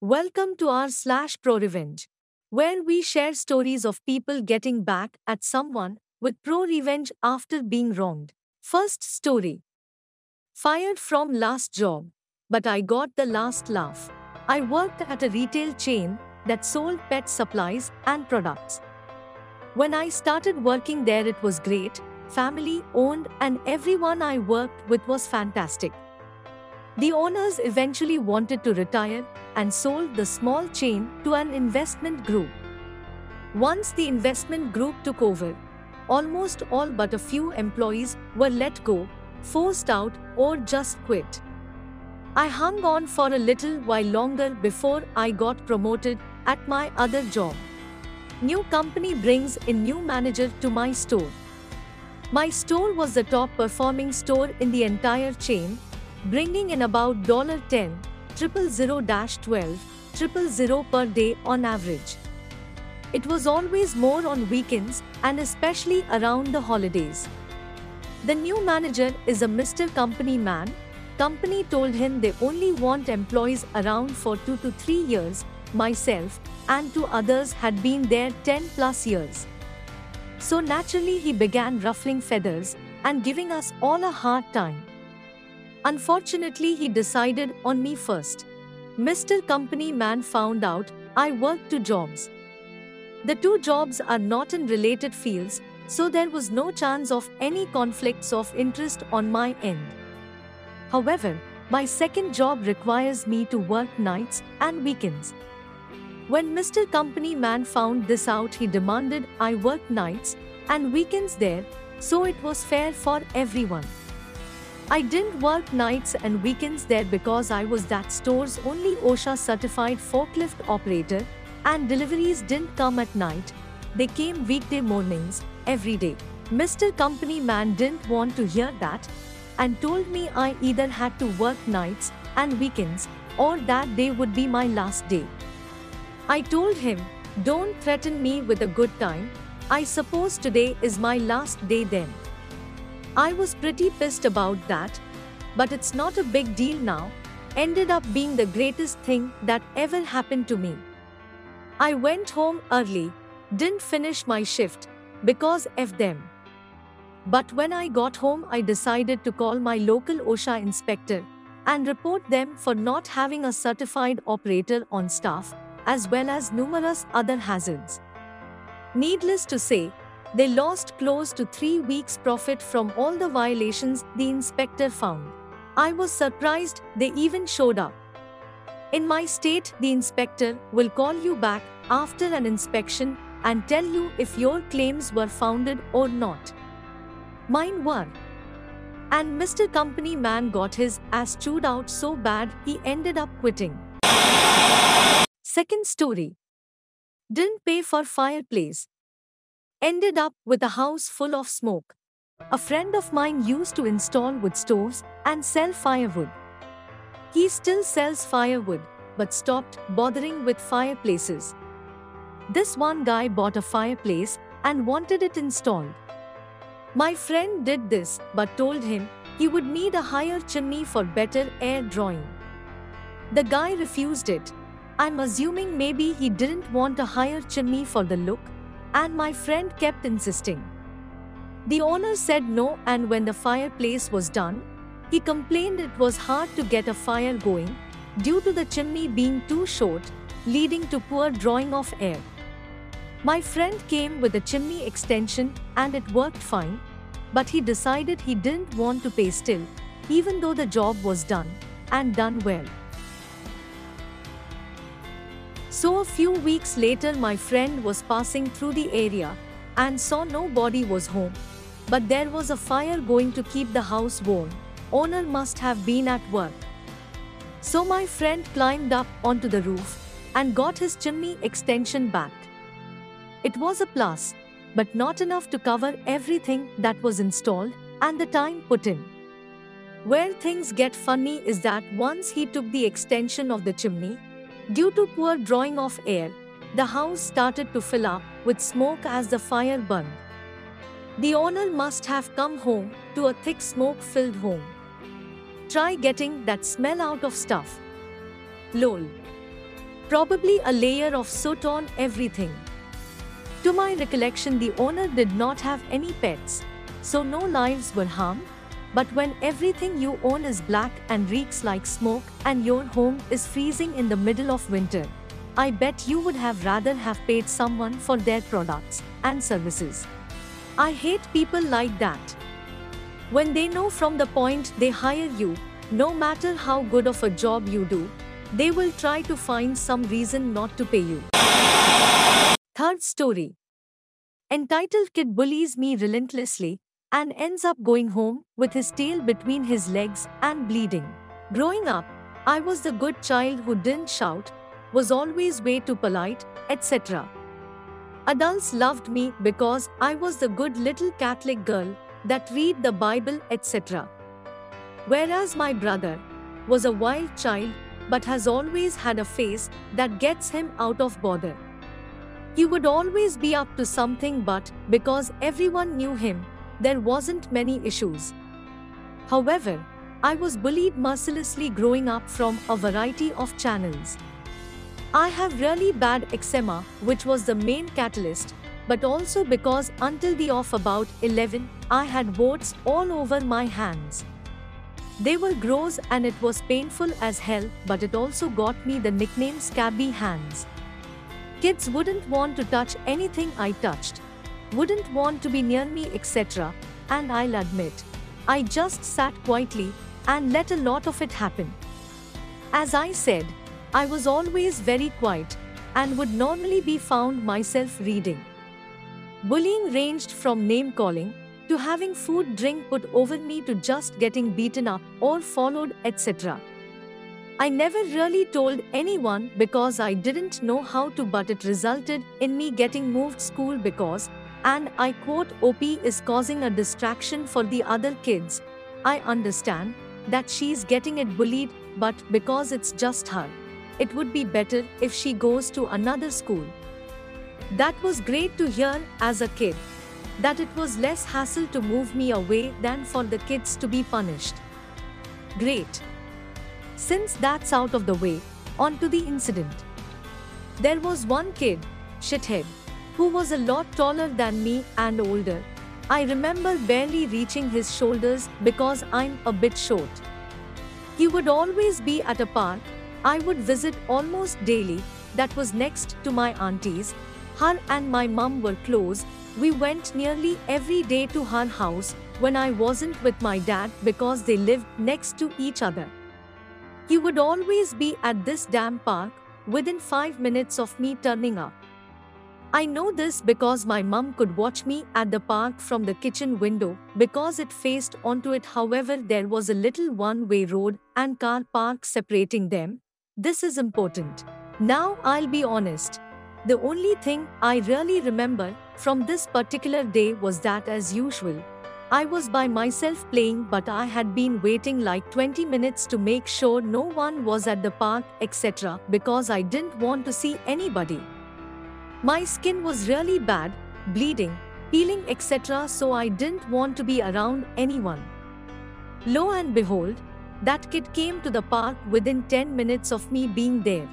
Welcome to r slash pro revenge, where we share stories of people getting back at someone with pro revenge after being wronged. First story Fired from last job, but I got the last laugh. I worked at a retail chain that sold pet supplies and products. When I started working there, it was great, family owned, and everyone I worked with was fantastic. The owners eventually wanted to retire and sold the small chain to an investment group. Once the investment group took over, almost all but a few employees were let go, forced out, or just quit. I hung on for a little while longer before I got promoted at my other job. New company brings in new manager to my store. My store was the top performing store in the entire chain bringing in about $10, 000-12, 000 per day on average. It was always more on weekends and especially around the holidays. The new manager is a Mr. Company man. Company told him they only want employees around for 2 to 3 years. Myself and two others had been there 10 plus years. So naturally he began ruffling feathers and giving us all a hard time. Unfortunately, he decided on me first. Mr. Company Man found out I worked two jobs. The two jobs are not in related fields, so there was no chance of any conflicts of interest on my end. However, my second job requires me to work nights and weekends. When Mr. Company Man found this out, he demanded I work nights and weekends there, so it was fair for everyone. I didn't work nights and weekends there because I was that store's only OSHA certified forklift operator, and deliveries didn't come at night, they came weekday mornings, every day. Mr. Company Man didn't want to hear that and told me I either had to work nights and weekends or that day would be my last day. I told him, Don't threaten me with a good time. I suppose today is my last day then. I was pretty pissed about that, but it's not a big deal now. Ended up being the greatest thing that ever happened to me. I went home early, didn't finish my shift, because of them. But when I got home, I decided to call my local OSHA inspector and report them for not having a certified operator on staff, as well as numerous other hazards. Needless to say, they lost close to three weeks' profit from all the violations the inspector found. I was surprised they even showed up. In my state, the inspector will call you back after an inspection and tell you if your claims were founded or not. Mine were. And Mr. Company Man got his ass chewed out so bad he ended up quitting. Second story. Didn't pay for fireplace ended up with a house full of smoke. A friend of mine used to install wood stoves and sell firewood. He still sells firewood, but stopped bothering with fireplaces. This one guy bought a fireplace and wanted it installed. My friend did this but told him he would need a higher chimney for better air drawing. The guy refused it. I'm assuming maybe he didn't want a higher chimney for the look, and my friend kept insisting. The owner said no, and when the fireplace was done, he complained it was hard to get a fire going due to the chimney being too short, leading to poor drawing of air. My friend came with a chimney extension and it worked fine, but he decided he didn't want to pay still, even though the job was done and done well. So a few weeks later my friend was passing through the area and saw nobody was home. But there was a fire going to keep the house warm. Owner must have been at work. So my friend climbed up onto the roof and got his chimney extension back. It was a plus, but not enough to cover everything that was installed and the time put in. Where things get funny is that once he took the extension of the chimney, Due to poor drawing of air, the house started to fill up with smoke as the fire burned. The owner must have come home to a thick smoke filled home. Try getting that smell out of stuff. Lol. Probably a layer of soot on everything. To my recollection, the owner did not have any pets, so no lives were harmed. But when everything you own is black and reeks like smoke and your home is freezing in the middle of winter, I bet you would have rather have paid someone for their products and services. I hate people like that. When they know from the point they hire you, no matter how good of a job you do, they will try to find some reason not to pay you. Third story. Entitled Kid bullies me relentlessly and ends up going home with his tail between his legs and bleeding. Growing up, I was the good child who didn't shout, was always way too polite, etc. Adults loved me because I was the good little Catholic girl that read the Bible, etc. Whereas my brother was a wild child but has always had a face that gets him out of bother. He would always be up to something but because everyone knew him, there wasn't many issues. However, I was bullied mercilessly growing up from a variety of channels. I have really bad eczema, which was the main catalyst, but also because until the of about 11, I had warts all over my hands. They were gross and it was painful as hell, but it also got me the nickname Scabby Hands. Kids wouldn't want to touch anything I touched, wouldn't want to be near me, etc. And I'll admit, I just sat quietly and let a lot of it happen. As I said, I was always very quiet and would normally be found myself reading. Bullying ranged from name calling to having food drink put over me to just getting beaten up or followed, etc. I never really told anyone because I didn't know how to, but it resulted in me getting moved school because, and I quote, OP is causing a distraction for the other kids. I understand that she's getting it bullied, but because it's just her, it would be better if she goes to another school. That was great to hear as a kid that it was less hassle to move me away than for the kids to be punished. Great. Since that's out of the way, on to the incident. There was one kid, shithead, who was a lot taller than me and older. I remember barely reaching his shoulders because I'm a bit short. He would always be at a park I would visit almost daily, that was next to my auntie's. Her and my mum were close, we went nearly every day to her house when I wasn't with my dad because they lived next to each other. He would always be at this damn park within 5 minutes of me turning up. I know this because my mum could watch me at the park from the kitchen window because it faced onto it. However, there was a little one way road and car park separating them. This is important. Now I'll be honest. The only thing I really remember from this particular day was that, as usual, I was by myself playing, but I had been waiting like 20 minutes to make sure no one was at the park, etc., because I didn't want to see anybody. My skin was really bad, bleeding, peeling, etc., so I didn't want to be around anyone. Lo and behold, that kid came to the park within 10 minutes of me being there.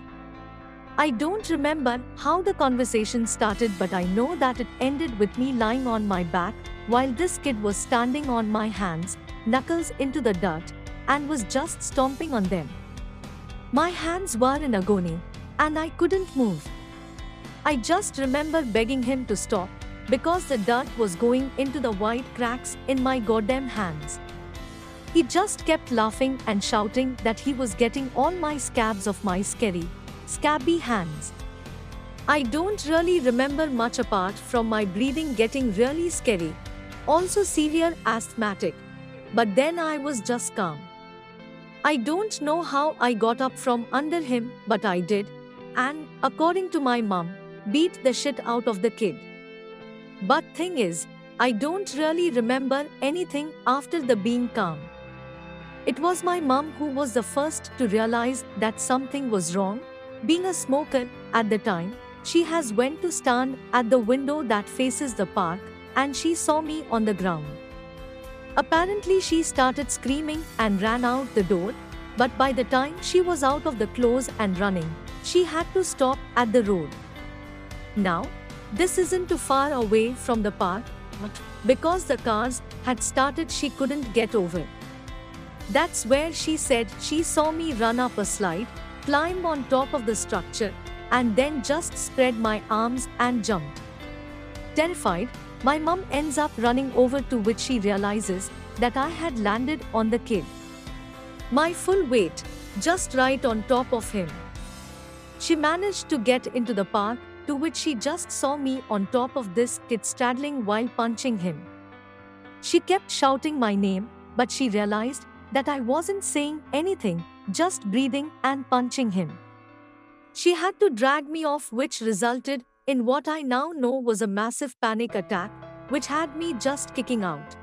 I don't remember how the conversation started, but I know that it ended with me lying on my back while this kid was standing on my hands, knuckles into the dirt, and was just stomping on them. My hands were in agony, and I couldn't move. I just remember begging him to stop because the dirt was going into the white cracks in my goddamn hands. He just kept laughing and shouting that he was getting all my scabs of my scary, scabby hands. I don't really remember much apart from my breathing getting really scary, also severe asthmatic, but then I was just calm. I don't know how I got up from under him, but I did, and, according to my mum, beat the shit out of the kid. But thing is, I don't really remember anything after the being calm. It was my mum who was the first to realize that something was wrong being a smoker at the time, she has went to stand at the window that faces the park and she saw me on the ground. Apparently she started screaming and ran out the door, but by the time she was out of the clothes and running, she had to stop at the road. Now, this isn't too far away from the park, but because the cars had started, she couldn't get over. That's where she said she saw me run up a slide, climb on top of the structure, and then just spread my arms and jumped. Terrified, my mum ends up running over to which she realizes that I had landed on the kid. My full weight, just right on top of him. She managed to get into the park, to which she just saw me on top of this kid straddling while punching him. She kept shouting my name, but she realized that I wasn't saying anything, just breathing and punching him. She had to drag me off, which resulted in what I now know was a massive panic attack, which had me just kicking out.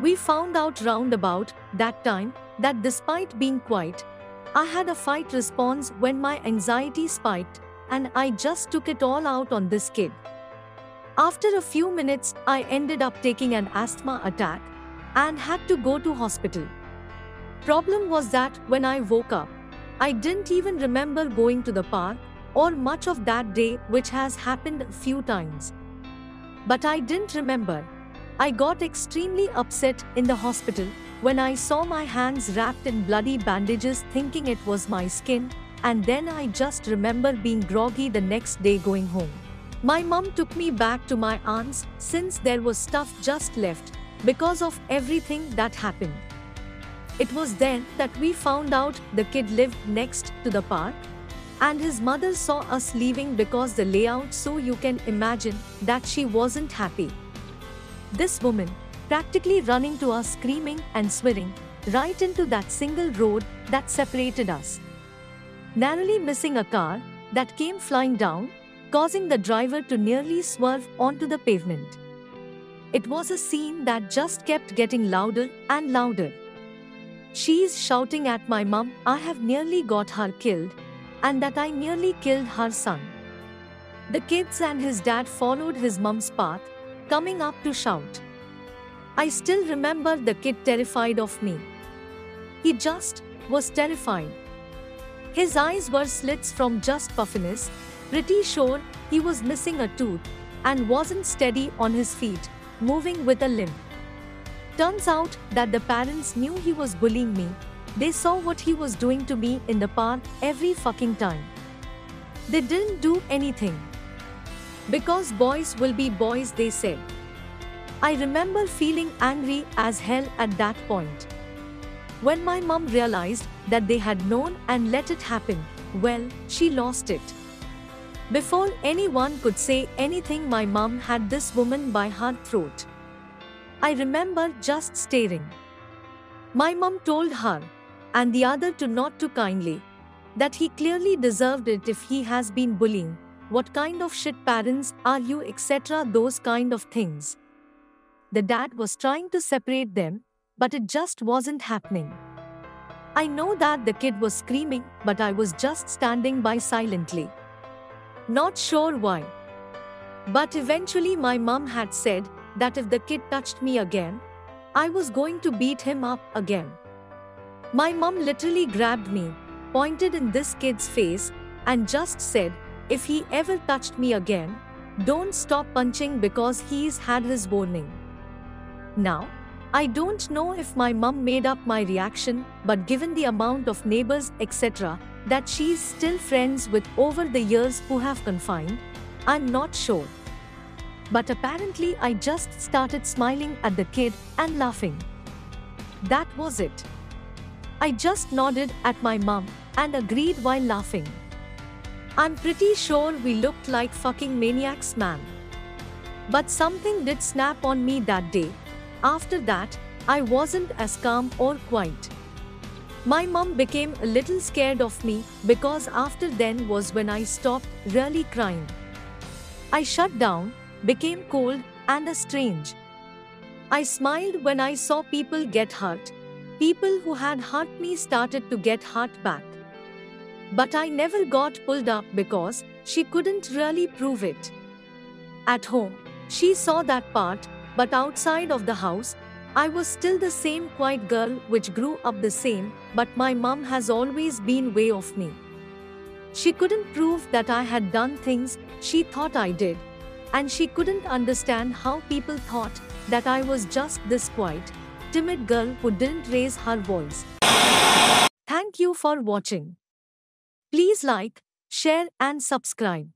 We found out roundabout that time that despite being quiet, I had a fight response when my anxiety spiked, and I just took it all out on this kid. After a few minutes, I ended up taking an asthma attack and had to go to hospital. Problem was that when I woke up, I didn't even remember going to the park or much of that day, which has happened a few times. But I didn't remember. I got extremely upset in the hospital when I saw my hands wrapped in bloody bandages, thinking it was my skin, and then I just remember being groggy the next day going home. My mum took me back to my aunt's since there was stuff just left because of everything that happened. It was then that we found out the kid lived next to the park and his mother saw us leaving because the layout so you can imagine that she wasn't happy. This woman, practically running to us screaming and swearing, right into that single road that separated us. Narrowly missing a car that came flying down, causing the driver to nearly swerve onto the pavement. It was a scene that just kept getting louder and louder. She's shouting at my mum, I have nearly got her killed, and that I nearly killed her son. The kids and his dad followed his mum's path, coming up to shout. I still remember the kid terrified of me. He just was terrified. His eyes were slits from just puffiness, pretty sure he was missing a tooth, and wasn't steady on his feet, moving with a limp. Turns out that the parents knew he was bullying me, they saw what he was doing to me in the park every fucking time. They didn't do anything. Because boys will be boys, they said. I remember feeling angry as hell at that point. When my mom realized that they had known and let it happen, well, she lost it. Before anyone could say anything, my mom had this woman by her throat. I remember just staring. My mom told her, and the other to not too kindly. That he clearly deserved it if he has been bullying. What kind of shit parents are you, etc. Those kind of things. The dad was trying to separate them, but it just wasn't happening. I know that the kid was screaming, but I was just standing by silently. Not sure why. But eventually, my mum had said that if the kid touched me again, I was going to beat him up again. My mom literally grabbed me, pointed in this kid's face, and just said, If he ever touched me again, don't stop punching because he's had his warning. Now, I don't know if my mum made up my reaction, but given the amount of neighbors, etc., that she's still friends with over the years who have confined, I'm not sure. But apparently, I just started smiling at the kid and laughing. That was it. I just nodded at my mum and agreed while laughing. I'm pretty sure we looked like fucking maniacs, man. But something did snap on me that day. After that, I wasn't as calm or quiet. My mum became a little scared of me because after then was when I stopped really crying. I shut down, became cold and a strange. I smiled when I saw people get hurt People who had hurt me started to get hurt back. But I never got pulled up because she couldn't really prove it. At home, she saw that part, but outside of the house, I was still the same quiet girl which grew up the same, but my mum has always been way of me. She couldn't prove that I had done things she thought I did. And she couldn't understand how people thought that I was just this quiet, timid girl who didn't raise her voice. Thank you for watching. Please like, share, and subscribe.